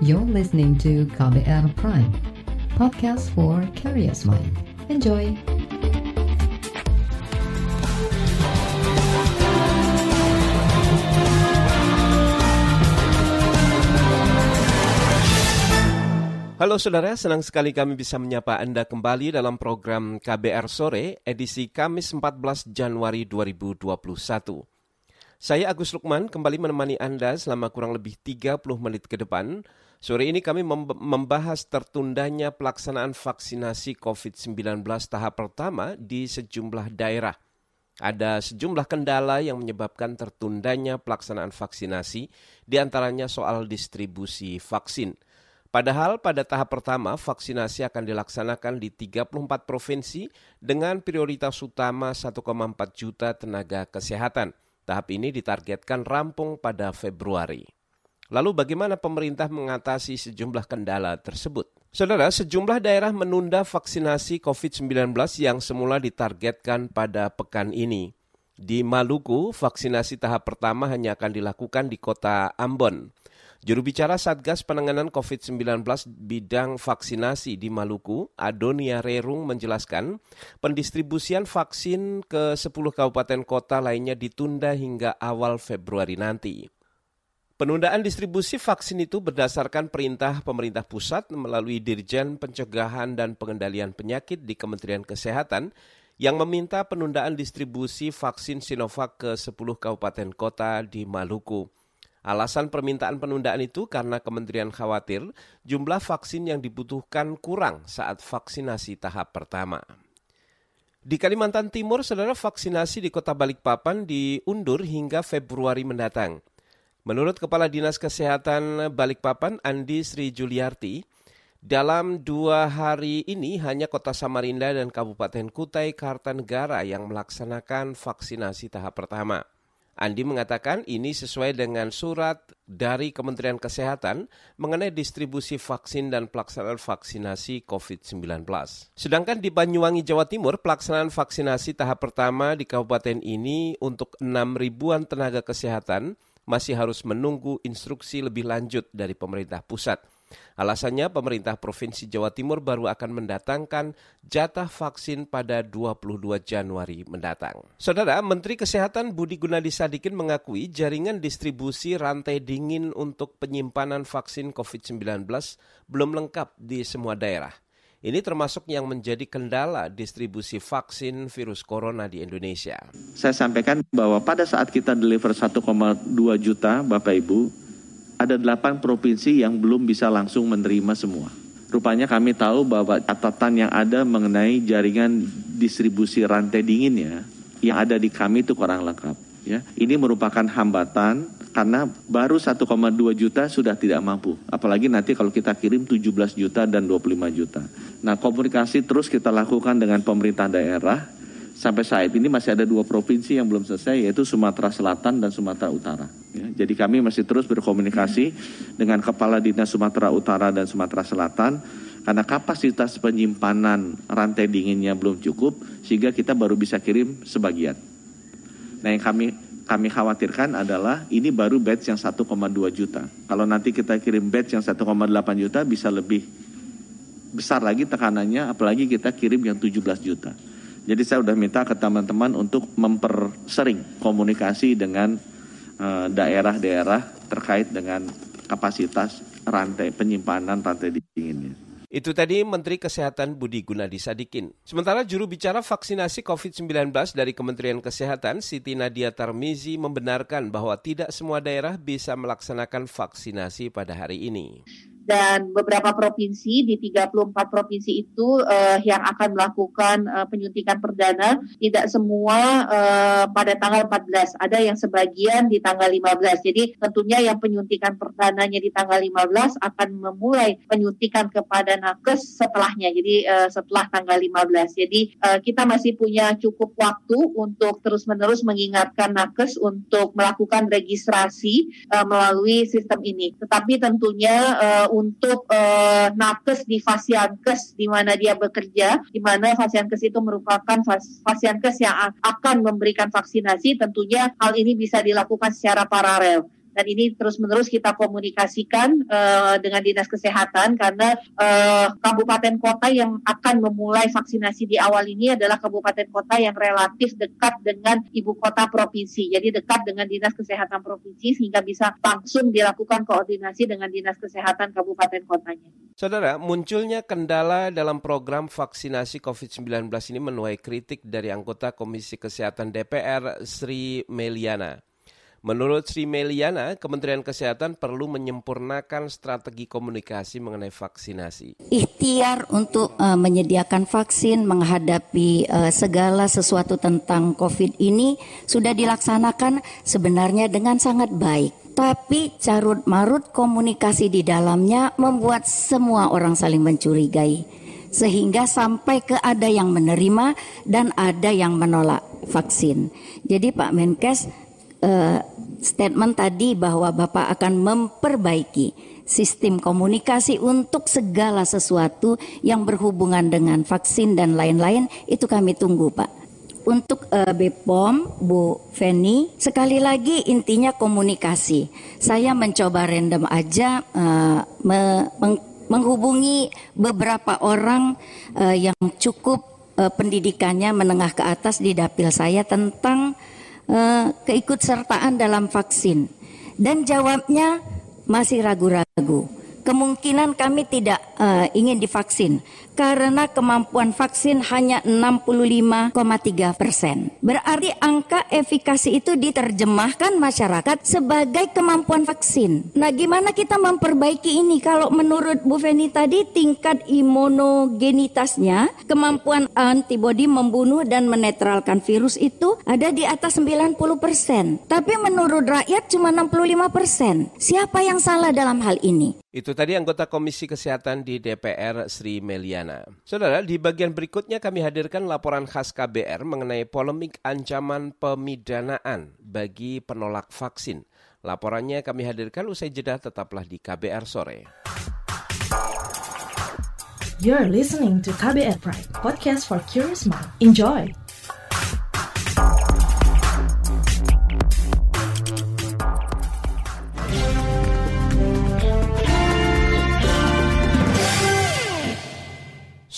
You're listening to KBR Prime, podcast for curious mind. Enjoy! Halo saudara, senang sekali kami bisa menyapa Anda kembali dalam program KBR Sore edisi Kamis 14 Januari 2021. Saya Agus Lukman kembali menemani Anda selama kurang lebih 30 menit ke depan. Sore ini kami membahas tertundanya pelaksanaan vaksinasi COVID-19 tahap pertama di sejumlah daerah. Ada sejumlah kendala yang menyebabkan tertundanya pelaksanaan vaksinasi, di antaranya soal distribusi vaksin – Padahal pada tahap pertama vaksinasi akan dilaksanakan di 34 provinsi dengan prioritas utama 1,4 juta tenaga kesehatan. Tahap ini ditargetkan rampung pada Februari. Lalu bagaimana pemerintah mengatasi sejumlah kendala tersebut? Saudara, sejumlah daerah menunda vaksinasi COVID-19 yang semula ditargetkan pada pekan ini. Di Maluku, vaksinasi tahap pertama hanya akan dilakukan di kota Ambon. Juru bicara Satgas Penanganan COVID-19 bidang vaksinasi di Maluku, Adonia Rerung menjelaskan, pendistribusian vaksin ke 10 kabupaten kota lainnya ditunda hingga awal Februari nanti. Penundaan distribusi vaksin itu berdasarkan perintah pemerintah pusat melalui Dirjen Pencegahan dan Pengendalian Penyakit di Kementerian Kesehatan yang meminta penundaan distribusi vaksin Sinovac ke 10 kabupaten kota di Maluku. Alasan permintaan penundaan itu karena kementerian khawatir jumlah vaksin yang dibutuhkan kurang saat vaksinasi tahap pertama. Di Kalimantan Timur, saudara vaksinasi di kota Balikpapan diundur hingga Februari mendatang. Menurut Kepala Dinas Kesehatan Balikpapan, Andi Sri Juliarti, dalam dua hari ini hanya kota Samarinda dan Kabupaten Kutai Kartanegara yang melaksanakan vaksinasi tahap pertama. Andi mengatakan ini sesuai dengan surat dari Kementerian Kesehatan mengenai distribusi vaksin dan pelaksanaan vaksinasi COVID-19. Sedangkan di Banyuwangi, Jawa Timur, pelaksanaan vaksinasi tahap pertama di kabupaten ini untuk 6 ribuan tenaga kesehatan masih harus menunggu instruksi lebih lanjut dari pemerintah pusat. Alasannya pemerintah Provinsi Jawa Timur baru akan mendatangkan jatah vaksin pada 22 Januari mendatang. Saudara, Menteri Kesehatan Budi Gunadi Sadikin mengakui jaringan distribusi rantai dingin untuk penyimpanan vaksin COVID-19 belum lengkap di semua daerah. Ini termasuk yang menjadi kendala distribusi vaksin virus corona di Indonesia. Saya sampaikan bahwa pada saat kita deliver 1,2 juta Bapak Ibu, ada delapan provinsi yang belum bisa langsung menerima semua. Rupanya kami tahu bahwa catatan yang ada mengenai jaringan distribusi rantai dinginnya yang ada di kami itu kurang lengkap. Ya, ini merupakan hambatan karena baru 1,2 juta sudah tidak mampu. Apalagi nanti kalau kita kirim 17 juta dan 25 juta. Nah, komunikasi terus kita lakukan dengan pemerintah daerah. Sampai saat ini masih ada dua provinsi yang belum selesai, yaitu Sumatera Selatan dan Sumatera Utara. Ya, jadi kami masih terus berkomunikasi dengan Kepala Dinas Sumatera Utara dan Sumatera Selatan karena kapasitas penyimpanan rantai dinginnya belum cukup sehingga kita baru bisa kirim sebagian. Nah yang kami kami khawatirkan adalah ini baru batch yang 1,2 juta. Kalau nanti kita kirim batch yang 1,8 juta bisa lebih besar lagi tekanannya apalagi kita kirim yang 17 juta. Jadi saya sudah minta ke teman-teman untuk mempersering komunikasi dengan Eh, daerah-daerah terkait dengan kapasitas rantai penyimpanan rantai dinginnya. Itu tadi Menteri Kesehatan Budi Gunadi Sadikin. Sementara juru bicara vaksinasi COVID-19 dari Kementerian Kesehatan, Siti Nadia Tarmizi, membenarkan bahwa tidak semua daerah bisa melaksanakan vaksinasi pada hari ini dan beberapa provinsi di 34 provinsi itu uh, yang akan melakukan uh, penyuntikan perdana tidak semua uh, pada tanggal 14 ada yang sebagian di tanggal 15 jadi tentunya yang penyuntikan perdananya di tanggal 15 akan memulai penyuntikan kepada nakes setelahnya. Jadi uh, setelah tanggal 15 jadi uh, kita masih punya cukup waktu untuk terus-menerus mengingatkan nakes untuk melakukan registrasi uh, melalui sistem ini. Tetapi tentunya untuk uh, nakes di Fasiankes di mana dia bekerja, di mana Fasiankes itu merupakan Fasiankes yang akan memberikan vaksinasi, tentunya hal ini bisa dilakukan secara paralel. Dan ini terus-menerus kita komunikasikan uh, dengan dinas kesehatan karena uh, kabupaten kota yang akan memulai vaksinasi di awal ini adalah kabupaten kota yang relatif dekat dengan ibu kota provinsi. Jadi dekat dengan dinas kesehatan provinsi sehingga bisa langsung dilakukan koordinasi dengan dinas kesehatan kabupaten kotanya. Saudara, munculnya kendala dalam program vaksinasi COVID-19 ini menuai kritik dari anggota Komisi Kesehatan DPR Sri Meliana. Menurut Sri Meliana, Kementerian Kesehatan perlu menyempurnakan strategi komunikasi mengenai vaksinasi. Ikhtiar untuk uh, menyediakan vaksin menghadapi uh, segala sesuatu tentang COVID ini sudah dilaksanakan sebenarnya dengan sangat baik. Tapi carut marut komunikasi di dalamnya membuat semua orang saling mencurigai. Sehingga sampai ke ada yang menerima dan ada yang menolak vaksin. Jadi Pak Menkes uh, statement tadi bahwa Bapak akan memperbaiki sistem komunikasi untuk segala sesuatu yang berhubungan dengan vaksin dan lain-lain itu kami tunggu Pak. Untuk uh, BPOM, Bu Feni, sekali lagi intinya komunikasi. Saya mencoba random aja uh, me meng menghubungi beberapa orang uh, yang cukup uh, pendidikannya menengah ke atas di dapil saya tentang uh, keikutsertaan dalam vaksin? Dan jawabnya masih ragu-ragu. Kemungkinan kami tidak uh, ingin divaksin karena kemampuan vaksin hanya 65,3 persen. Berarti angka efikasi itu diterjemahkan masyarakat sebagai kemampuan vaksin. Nah gimana kita memperbaiki ini kalau menurut Bu Feni tadi tingkat imunogenitasnya kemampuan antibodi membunuh dan menetralkan virus itu ada di atas 90 persen. Tapi menurut rakyat cuma 65 persen. Siapa yang salah dalam hal ini? Itu tadi anggota Komisi Kesehatan di DPR Sri Meliana. Saudara, di bagian berikutnya kami hadirkan laporan khas KBR mengenai polemik ancaman pemidanaan bagi penolak vaksin. Laporannya kami hadirkan usai jeda tetaplah di KBR sore. You're listening to KBR Pride, podcast for curious mind. Enjoy.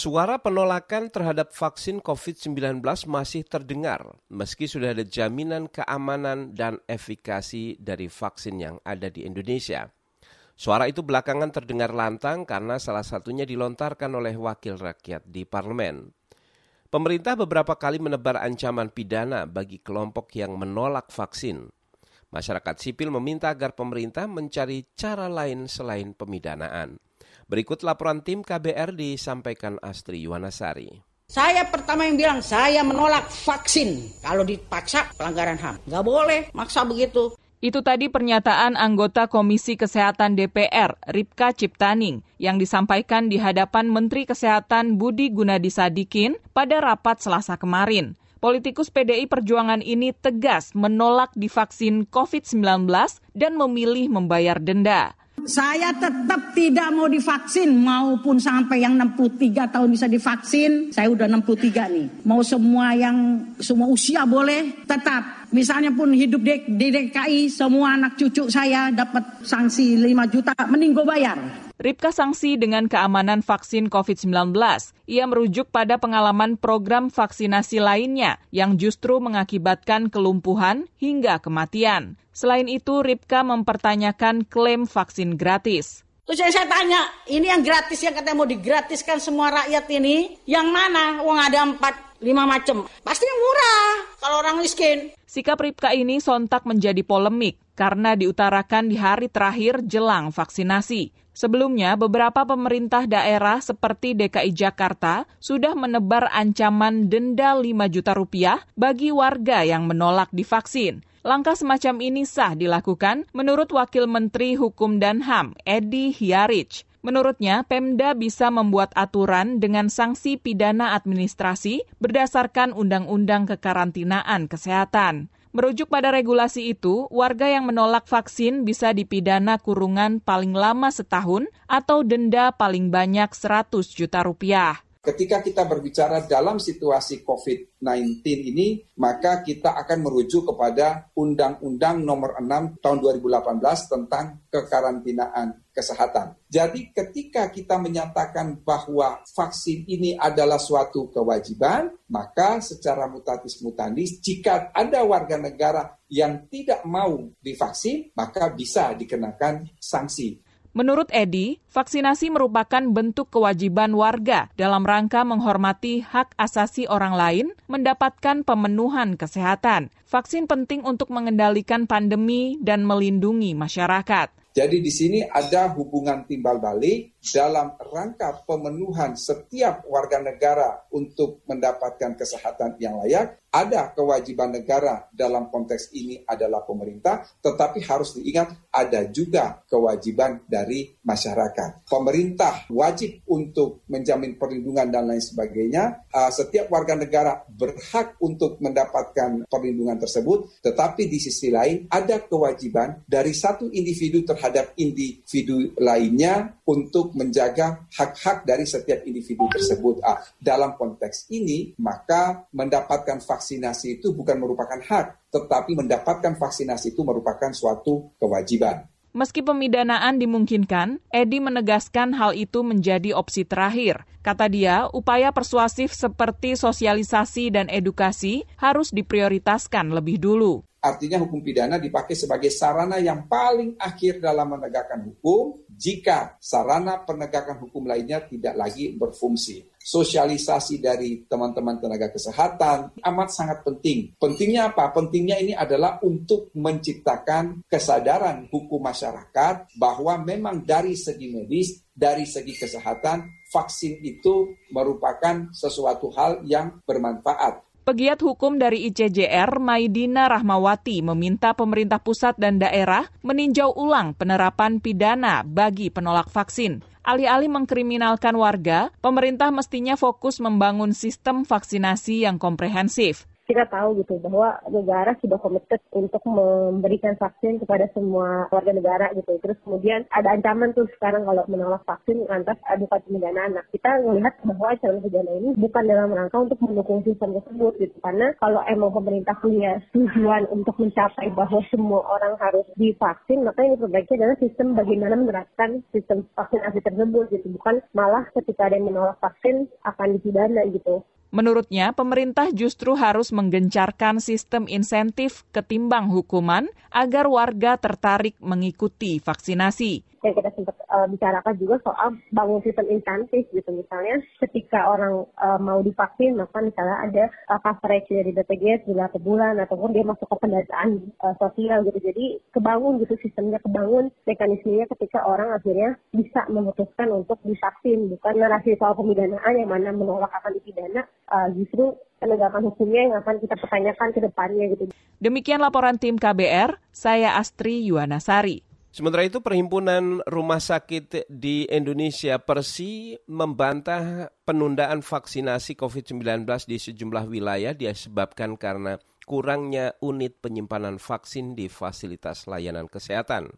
Suara penolakan terhadap vaksin COVID-19 masih terdengar, meski sudah ada jaminan keamanan dan efikasi dari vaksin yang ada di Indonesia. Suara itu belakangan terdengar lantang karena salah satunya dilontarkan oleh wakil rakyat di parlemen. Pemerintah beberapa kali menebar ancaman pidana bagi kelompok yang menolak vaksin. Masyarakat sipil meminta agar pemerintah mencari cara lain selain pemidanaan. Berikut laporan tim KBR disampaikan Astri Yuwanasari. Saya pertama yang bilang, saya menolak vaksin. Kalau dipaksa, pelanggaran HAM. Nggak boleh, maksa begitu. Itu tadi pernyataan anggota Komisi Kesehatan DPR, Ripka Ciptaning, yang disampaikan di hadapan Menteri Kesehatan Budi Gunadi Sadikin pada rapat selasa kemarin. Politikus PDI Perjuangan ini tegas menolak divaksin COVID-19 dan memilih membayar denda. Saya tetap tidak mau divaksin maupun sampai yang 63 tahun bisa divaksin. Saya udah 63 nih. Mau semua yang semua usia boleh tetap. Misalnya pun hidup di, DKI semua anak cucu saya dapat sanksi 5 juta mending gue bayar. Ripka sanksi dengan keamanan vaksin COVID-19. Ia merujuk pada pengalaman program vaksinasi lainnya yang justru mengakibatkan kelumpuhan hingga kematian. Selain itu, Ripka mempertanyakan klaim vaksin gratis. Terus saya, saya tanya, ini yang gratis yang katanya mau digratiskan semua rakyat ini, yang mana? Uang ada empat, lima macam. Pasti yang murah kalau orang miskin. Sikap Ripka ini sontak menjadi polemik karena diutarakan di hari terakhir jelang vaksinasi. Sebelumnya, beberapa pemerintah daerah seperti DKI Jakarta sudah menebar ancaman denda 5 juta rupiah bagi warga yang menolak divaksin. Langkah semacam ini sah dilakukan menurut Wakil Menteri Hukum dan HAM, Edi Hiarich. Menurutnya, Pemda bisa membuat aturan dengan sanksi pidana administrasi berdasarkan Undang-Undang Kekarantinaan Kesehatan. Merujuk pada regulasi itu, warga yang menolak vaksin bisa dipidana kurungan paling lama setahun atau denda paling banyak 100 juta rupiah. Ketika kita berbicara dalam situasi COVID-19 ini, maka kita akan merujuk kepada Undang-Undang Nomor 6 Tahun 2018 tentang kekarantinaan kesehatan. Jadi ketika kita menyatakan bahwa vaksin ini adalah suatu kewajiban, maka secara mutatis mutandis jika ada warga negara yang tidak mau divaksin, maka bisa dikenakan sanksi. Menurut Edi, vaksinasi merupakan bentuk kewajiban warga dalam rangka menghormati hak asasi orang lain mendapatkan pemenuhan kesehatan. Vaksin penting untuk mengendalikan pandemi dan melindungi masyarakat. Jadi di sini ada hubungan timbal balik dalam rangka pemenuhan setiap warga negara untuk mendapatkan kesehatan yang layak ada kewajiban negara dalam konteks ini adalah pemerintah, tetapi harus diingat ada juga kewajiban dari masyarakat. Pemerintah wajib untuk menjamin perlindungan dan lain sebagainya. Uh, setiap warga negara berhak untuk mendapatkan perlindungan tersebut, tetapi di sisi lain ada kewajiban dari satu individu terhadap individu lainnya untuk menjaga hak-hak dari setiap individu tersebut. Uh, dalam konteks ini, maka mendapatkan vaksin vaksinasi itu bukan merupakan hak, tetapi mendapatkan vaksinasi itu merupakan suatu kewajiban. Meski pemidanaan dimungkinkan, Edi menegaskan hal itu menjadi opsi terakhir. Kata dia, upaya persuasif seperti sosialisasi dan edukasi harus diprioritaskan lebih dulu. Artinya hukum pidana dipakai sebagai sarana yang paling akhir dalam menegakkan hukum jika sarana penegakan hukum lainnya tidak lagi berfungsi sosialisasi dari teman-teman tenaga kesehatan amat sangat penting. Pentingnya apa? Pentingnya ini adalah untuk menciptakan kesadaran hukum masyarakat bahwa memang dari segi medis, dari segi kesehatan, vaksin itu merupakan sesuatu hal yang bermanfaat. Pegiat hukum dari ICJR, Maidina Rahmawati, meminta pemerintah pusat dan daerah meninjau ulang penerapan pidana bagi penolak vaksin. Alih-alih mengkriminalkan warga, pemerintah mestinya fokus membangun sistem vaksinasi yang komprehensif kita tahu gitu bahwa negara sudah komited untuk memberikan vaksin kepada semua warga negara gitu. Terus kemudian ada ancaman tuh sekarang kalau menolak vaksin lantas bukan pidana. Nah kita melihat bahwa ancaman pidana ini bukan dalam rangka untuk mendukung sistem tersebut gitu. Karena kalau emang pemerintah punya tujuan untuk mencapai bahwa semua orang harus divaksin, maka yang diperbaiki adalah sistem bagaimana menerapkan sistem vaksinasi tersebut gitu. Bukan malah ketika ada yang menolak vaksin akan dipidana gitu. Menurutnya, pemerintah justru harus menggencarkan sistem insentif ketimbang hukuman agar warga tertarik mengikuti vaksinasi yang kita sempat uh, bicarakan juga soal bangun sistem insentif gitu misalnya ketika orang uh, mau divaksin maka misalnya ada uh, coverage dari BPJS bulan ke bulan ataupun dia masuk ke pendataan uh, sosial gitu jadi kebangun gitu sistemnya kebangun mekanismenya ketika orang akhirnya bisa memutuskan untuk divaksin bukan narasi soal pemidanaan yang mana menolak akan dipidana uh, justru penegakan hukumnya yang akan kita pertanyakan ke depannya gitu. Demikian laporan tim KBR, saya Astri Yuwanasari. Sementara itu Perhimpunan Rumah Sakit di Indonesia Persi membantah penundaan vaksinasi COVID-19 di sejumlah wilayah disebabkan karena kurangnya unit penyimpanan vaksin di fasilitas layanan kesehatan.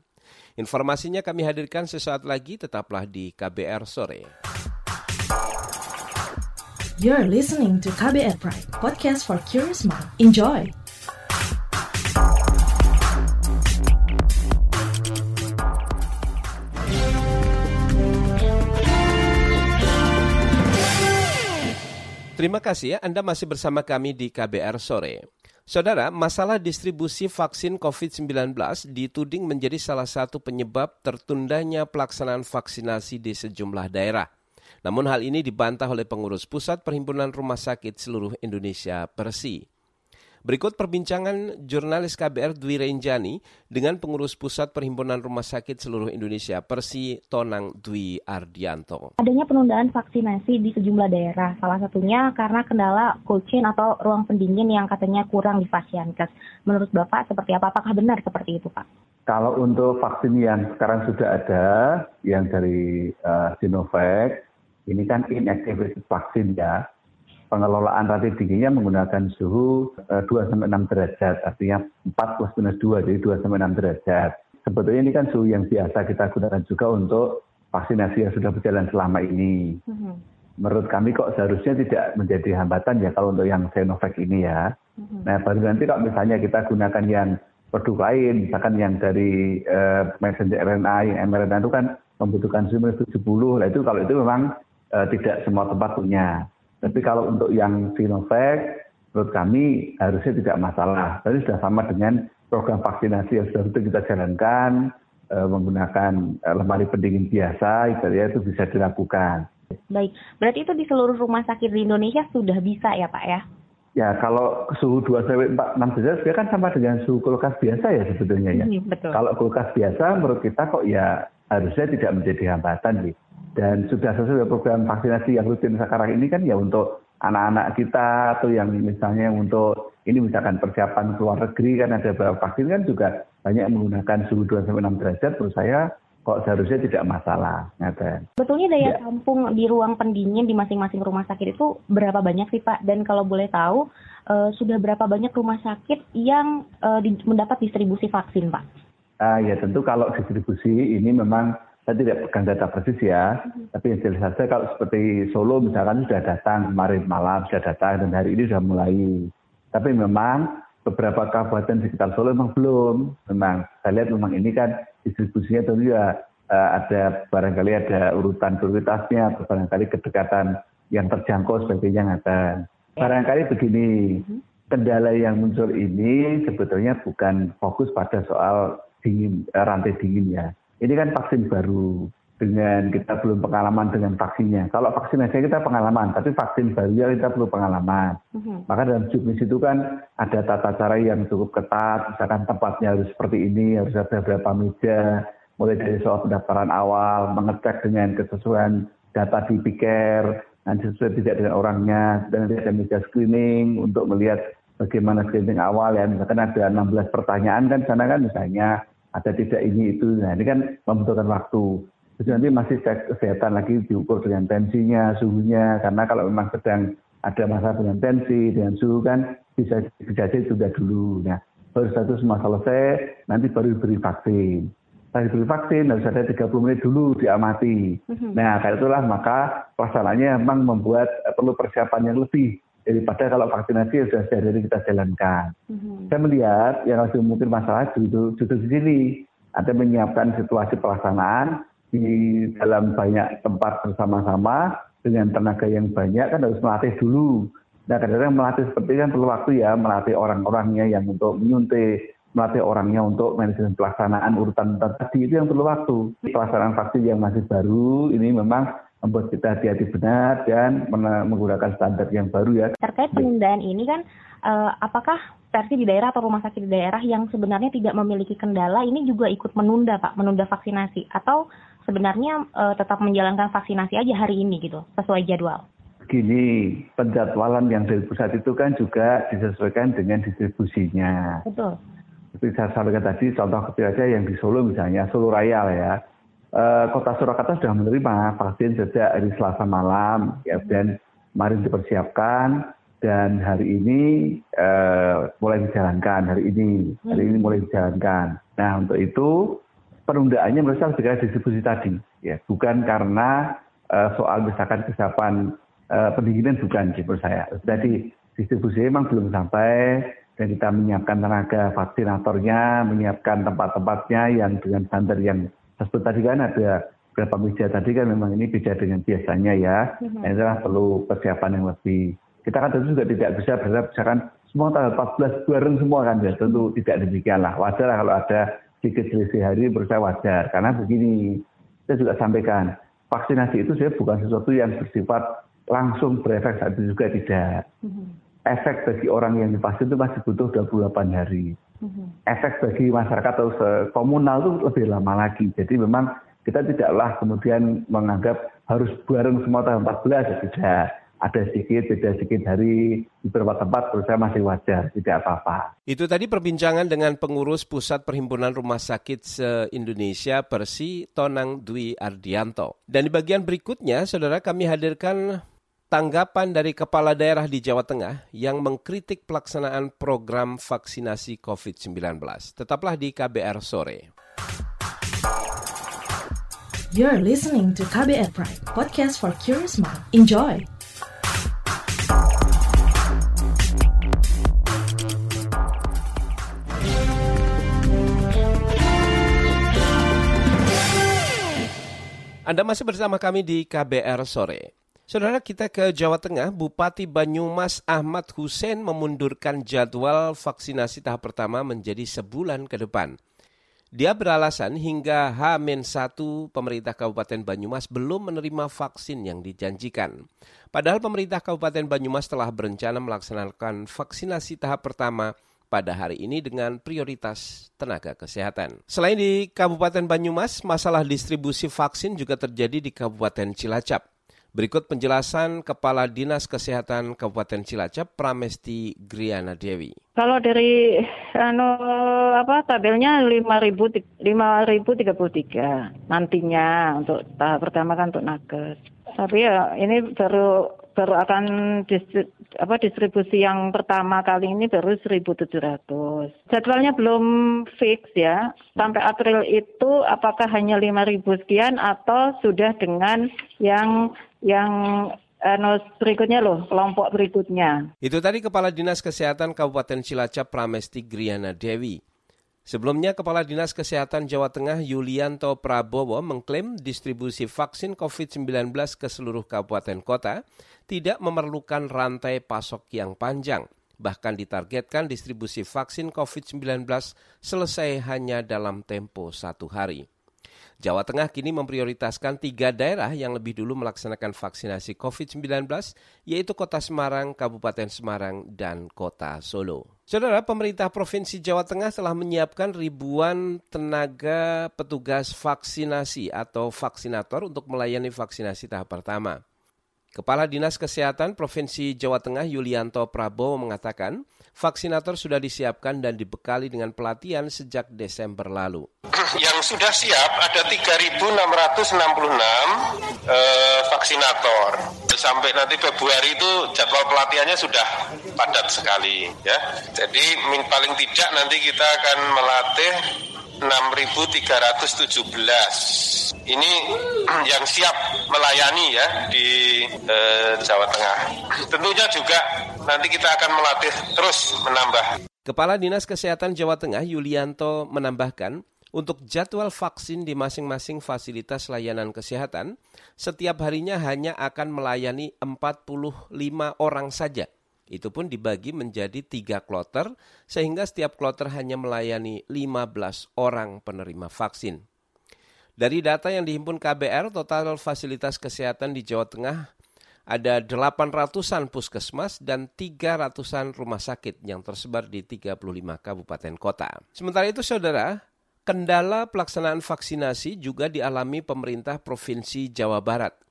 Informasinya kami hadirkan sesaat lagi, tetaplah di KBR Sore. You're listening to KBR Pride, podcast for curious mind. Enjoy! Terima kasih ya Anda masih bersama kami di KBR Sore. Saudara, masalah distribusi vaksin COVID-19 dituding menjadi salah satu penyebab tertundanya pelaksanaan vaksinasi di sejumlah daerah. Namun hal ini dibantah oleh pengurus pusat Perhimpunan Rumah Sakit seluruh Indonesia Persi. Berikut perbincangan jurnalis KBR Dwi Renjani dengan pengurus pusat Perhimpunan Rumah Sakit seluruh Indonesia Persi Tonang Dwi Ardianto. Adanya penundaan vaksinasi di sejumlah daerah, salah satunya karena kendala cold chain atau ruang pendingin yang katanya kurang di Fasiankes. Menurut Bapak seperti apa? Apakah benar seperti itu Pak? Kalau untuk vaksin yang sekarang sudah ada, yang dari uh, Sinovac, ini kan inactivated vaksin ya, pengelolaan rantai dinginnya menggunakan suhu 2 eh, sampai 6 derajat, artinya 4 plus minus 2, jadi 2 sampai 6 derajat. Sebetulnya ini kan suhu yang biasa kita gunakan juga untuk vaksinasi yang sudah berjalan selama ini. Mm-hmm. menurut kami kok seharusnya tidak menjadi hambatan ya kalau untuk yang Sinovac ini ya. Hmm. Nah baru nanti kalau misalnya kita gunakan yang produk lain, misalkan yang dari uh, messenger RNA, yang mRNA itu kan membutuhkan suhu 70, nah itu kalau itu memang uh, tidak semua tempat punya. Tapi kalau untuk yang Sinovac, menurut kami harusnya tidak masalah. Tadi sudah sama dengan program vaksinasi yang sudah itu kita jalankan, uh, menggunakan uh, lemari pendingin biasa, itu bisa dilakukan. Baik, berarti itu di seluruh rumah sakit di Indonesia sudah bisa ya Pak ya? Ya kalau suhu 2 sampai 4 6 derajat kan sama dengan suhu kulkas biasa ya sebetulnya ya. Hmm, betul. Kalau kulkas biasa menurut kita kok ya harusnya tidak menjadi hambatan gitu. Dan sudah sesuai program vaksinasi yang rutin sekarang ini kan ya untuk anak-anak kita atau yang misalnya untuk ini misalkan persiapan keluar negeri kan ada beberapa vaksin kan juga banyak menggunakan suhu 2 sampai 6 derajat menurut saya kok seharusnya tidak masalah. Betulnya daya ya. tampung di ruang pendingin di masing-masing rumah sakit itu berapa banyak sih Pak? Dan kalau boleh tahu, uh, sudah berapa banyak rumah sakit yang uh, di, mendapat distribusi vaksin Pak? Uh, ya tentu kalau distribusi ini memang saya tidak pegang data persis ya, hmm. tapi yang jelas saja kalau seperti Solo misalkan sudah datang kemarin malam sudah datang dan hari ini sudah mulai. Tapi memang beberapa kabupaten di sekitar Solo memang belum. Memang saya lihat memang ini kan distribusinya tentu ya uh, ada barangkali ada urutan prioritasnya atau barangkali kedekatan yang terjangkau sebagainya ngatan. Barangkali begini, kendala yang muncul ini sebetulnya bukan fokus pada soal dingin, eh, rantai dingin ya. Ini kan vaksin baru dengan kita belum pengalaman dengan vaksinnya. Kalau vaksinasi kita pengalaman, tapi vaksin baru ya kita perlu pengalaman. Uh-huh. Maka dalam juknis itu kan ada tata cara yang cukup ketat, misalkan tempatnya harus seperti ini, harus ada berapa meja, mulai dari soal pendaftaran awal, mengecek dengan kesesuaian data di piker, nanti sesuai tidak dengan orangnya, dan nanti ada meja screening untuk melihat bagaimana screening awal ya. Misalkan ada 16 pertanyaan kan sana kan misalnya ada tidak ini itu. Nah ini kan membutuhkan waktu. Terus nanti masih cek kesehatan lagi diukur dengan tensinya, suhunya. Karena kalau memang sedang ada masalah dengan tensi, dengan suhu kan bisa saja sudah dulu. Nah, baru satu semua selesai, nanti baru diberi vaksin. Setelah diberi vaksin harus ada 30 menit dulu diamati. Mhm. Nah, karena itulah maka pelaksanaannya memang membuat eh, perlu persiapan yang lebih daripada kalau vaksinasi yang sudah dari kita jalankan. Mm-hmm. Saya melihat yang harus mungkin masalah itu justru di sini ada menyiapkan situasi pelaksanaan di dalam banyak tempat bersama-sama dengan tenaga yang banyak kan harus melatih dulu. Nah kadang-kadang melatih seperti kan perlu waktu ya, melatih orang-orangnya yang untuk menyuntik, melatih orangnya untuk manajemen pelaksanaan urutan tadi itu yang perlu waktu. Pelaksanaan vaksin yang masih baru ini memang membuat kita hati-hati benar dan menggunakan standar yang baru ya. Terkait penundaan ini kan, uh, apakah versi di daerah atau rumah sakit di daerah yang sebenarnya tidak memiliki kendala ini juga ikut menunda Pak, menunda vaksinasi atau sebenarnya uh, tetap menjalankan vaksinasi aja hari ini gitu, sesuai jadwal? Gini, penjadwalan yang dari pusat itu kan juga disesuaikan dengan distribusinya. Betul. Seperti saya sampaikan tadi, contoh kecil aja yang di Solo misalnya, Solo Raya ya. E, Kota Surakarta sudah menerima vaksin sejak hari Selasa malam, ya, dan kemarin dipersiapkan, dan hari ini e, mulai dijalankan, hari ini, hari ini mulai dijalankan. Nah, untuk itu penundaannya menurut saya dengan distribusi tadi, ya bukan karena uh, soal misalkan kesiapan uh, pendinginan bukan menurut saya. Jadi distribusi memang belum sampai dan kita menyiapkan tenaga vaksinatornya, menyiapkan tempat-tempatnya yang dengan standar yang tersebut tadi kan ada berapa meja tadi kan memang ini beda dengan biasanya ya. Mm-hmm. Ini adalah perlu persiapan yang lebih. Kita kan tentu juga tidak bisa berharap misalkan semua tanggal 14 bareng semua kan ya tentu tidak demikian lah. Wajar lah kalau ada sedikit selisih hari menurut saya wajar. Karena begini, saya juga sampaikan, vaksinasi itu saya bukan sesuatu yang bersifat langsung berefek saat itu juga tidak. Mm-hmm. Efek bagi orang yang divaksin itu masih butuh 28 hari. Efek bagi masyarakat atau komunal itu lebih lama lagi. Jadi memang kita tidaklah kemudian menganggap harus bareng semua tahun 14, tidak ada sedikit, beda sedikit hari di beberapa tempat menurut saya masih wajar, tidak apa-apa. Itu tadi perbincangan dengan pengurus Pusat Perhimpunan Rumah Sakit se-Indonesia Persi Tonang Dwi Ardianto. Dan di bagian berikutnya, saudara kami hadirkan tanggapan dari kepala daerah di Jawa Tengah yang mengkritik pelaksanaan program vaksinasi COVID-19. Tetaplah di KBR sore. You're listening to KBR Pride, podcast for curious mind. Enjoy! Anda masih bersama kami di KBR Sore. Saudara kita ke Jawa Tengah, Bupati Banyumas Ahmad Hussein memundurkan jadwal vaksinasi tahap pertama menjadi sebulan ke depan. Dia beralasan hingga H-1 pemerintah Kabupaten Banyumas belum menerima vaksin yang dijanjikan. Padahal pemerintah Kabupaten Banyumas telah berencana melaksanakan vaksinasi tahap pertama pada hari ini dengan prioritas tenaga kesehatan. Selain di Kabupaten Banyumas, masalah distribusi vaksin juga terjadi di Kabupaten Cilacap. Berikut penjelasan Kepala Dinas Kesehatan Kabupaten Cilacap, Pramesti Griana Dewi. Kalau dari anu apa tabelnya 5000 5033 nantinya untuk tahap pertama kan untuk nakes. Tapi ya ini baru baru akan distri, apa distribusi yang pertama kali ini baru 1.700. Jadwalnya belum fix ya. Sampai April itu apakah hanya 5.000 sekian atau sudah dengan yang yang anu, berikutnya loh, kelompok berikutnya. Itu tadi Kepala Dinas Kesehatan Kabupaten Cilacap Pramesti Griana Dewi. Sebelumnya, Kepala Dinas Kesehatan Jawa Tengah Yulianto Prabowo mengklaim distribusi vaksin COVID-19 ke seluruh kabupaten kota tidak memerlukan rantai pasok yang panjang. Bahkan ditargetkan distribusi vaksin COVID-19 selesai hanya dalam tempo satu hari. Jawa Tengah kini memprioritaskan tiga daerah yang lebih dulu melaksanakan vaksinasi COVID-19, yaitu Kota Semarang, Kabupaten Semarang, dan Kota Solo. Saudara, pemerintah Provinsi Jawa Tengah telah menyiapkan ribuan tenaga petugas vaksinasi atau vaksinator untuk melayani vaksinasi tahap pertama. Kepala Dinas Kesehatan Provinsi Jawa Tengah Yulianto Prabowo mengatakan, vaksinator sudah disiapkan dan dibekali dengan pelatihan sejak Desember lalu. Yang sudah siap ada 3.666 eh, vaksinator. Sampai nanti Februari itu jadwal pelatihannya sudah padat sekali ya. Jadi paling tidak nanti kita akan melatih 6.317. Ini yang siap melayani ya di eh, Jawa Tengah. Tentunya juga nanti kita akan melatih terus menambah. Kepala Dinas Kesehatan Jawa Tengah Yulianto menambahkan, untuk jadwal vaksin di masing-masing fasilitas layanan kesehatan, setiap harinya hanya akan melayani 45 orang saja itu pun dibagi menjadi tiga kloter, sehingga setiap kloter hanya melayani 15 orang penerima vaksin. Dari data yang dihimpun KBR, total fasilitas kesehatan di Jawa Tengah ada 800-an puskesmas dan 300-an rumah sakit yang tersebar di 35 kabupaten kota. Sementara itu, saudara, kendala pelaksanaan vaksinasi juga dialami pemerintah Provinsi Jawa Barat.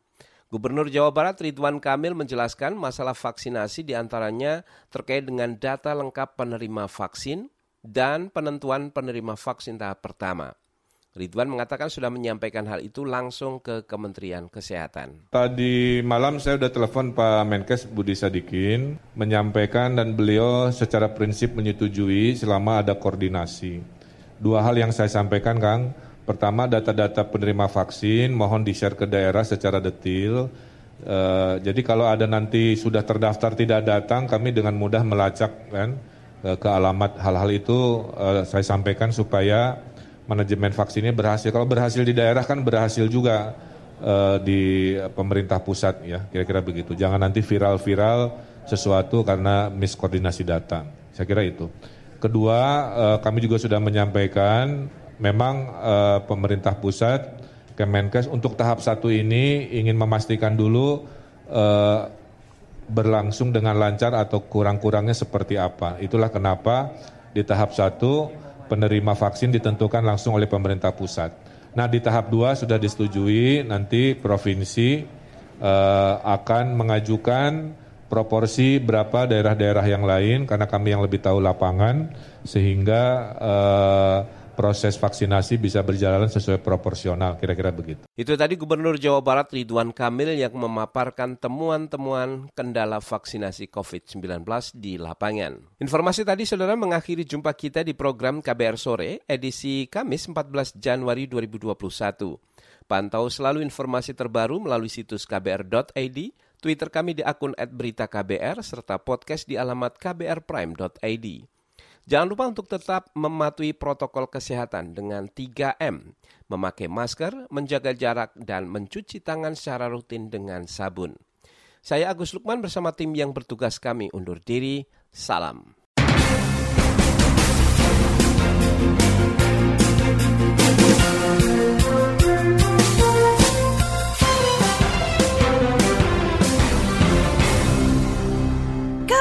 Gubernur Jawa Barat Ridwan Kamil menjelaskan masalah vaksinasi di antaranya terkait dengan data lengkap penerima vaksin dan penentuan penerima vaksin tahap pertama. Ridwan mengatakan sudah menyampaikan hal itu langsung ke Kementerian Kesehatan. Tadi malam saya sudah telepon Pak Menkes Budi Sadikin menyampaikan dan beliau secara prinsip menyetujui selama ada koordinasi. Dua hal yang saya sampaikan Kang, Pertama data-data penerima vaksin mohon di-share ke daerah secara detail. Uh, jadi kalau ada nanti sudah terdaftar tidak datang, kami dengan mudah melacak kan uh, ke alamat hal-hal itu uh, saya sampaikan supaya manajemen vaksinnya berhasil. Kalau berhasil di daerah kan berhasil juga uh, di pemerintah pusat ya, kira-kira begitu. Jangan nanti viral-viral sesuatu karena miskoordinasi data. Saya kira itu. Kedua, kami juga sudah menyampaikan memang uh, pemerintah pusat Kemenkes untuk tahap satu ini ingin memastikan dulu uh, berlangsung dengan lancar atau kurang-kurangnya seperti apa. Itulah kenapa di tahap satu penerima vaksin ditentukan langsung oleh pemerintah pusat. Nah di tahap dua sudah disetujui nanti provinsi uh, akan mengajukan proporsi berapa daerah-daerah yang lain karena kami yang lebih tahu lapangan sehingga uh, proses vaksinasi bisa berjalan sesuai proporsional, kira-kira begitu. Itu tadi Gubernur Jawa Barat Ridwan Kamil yang memaparkan temuan-temuan kendala vaksinasi COVID-19 di lapangan. Informasi tadi saudara mengakhiri jumpa kita di program KBR Sore edisi Kamis 14 Januari 2021. Pantau selalu informasi terbaru melalui situs kbr.id, Twitter kami di akun @beritaKBR serta podcast di alamat kbrprime.id. Jangan lupa untuk tetap mematuhi protokol kesehatan dengan 3M, memakai masker, menjaga jarak, dan mencuci tangan secara rutin dengan sabun. Saya Agus Lukman bersama tim yang bertugas kami undur diri. Salam.